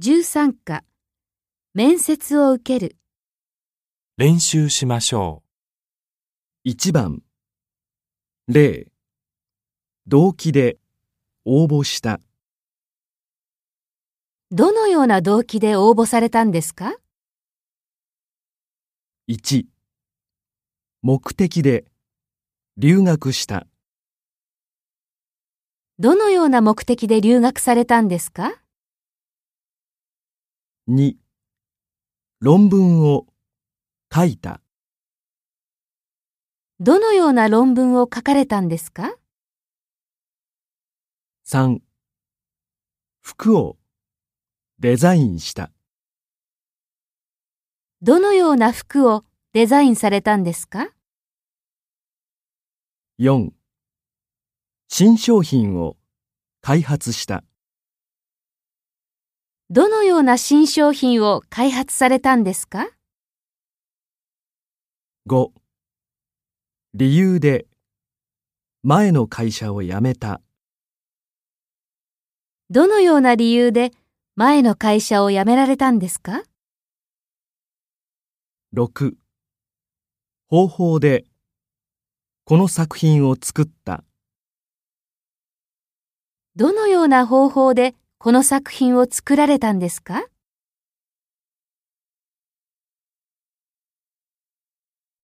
13課。面接を受ける。練習しましょ1番。例動機で。応募した。どのような動機で応募されたんですか？1目的で。留学した。どのような目的で留学されたんですか？2論文を書いた。どのような論文を書かれたんですか？3服をデザインした。どのような服をデザインされたんですか？4新商品を開発したどのような新商品を開発されたんですか？5理由で前の会社を辞めた。どのような理由で前の会社を辞められたんですか？6方法でこの作品を作った。どのような方法でこの作品を作られたんですか？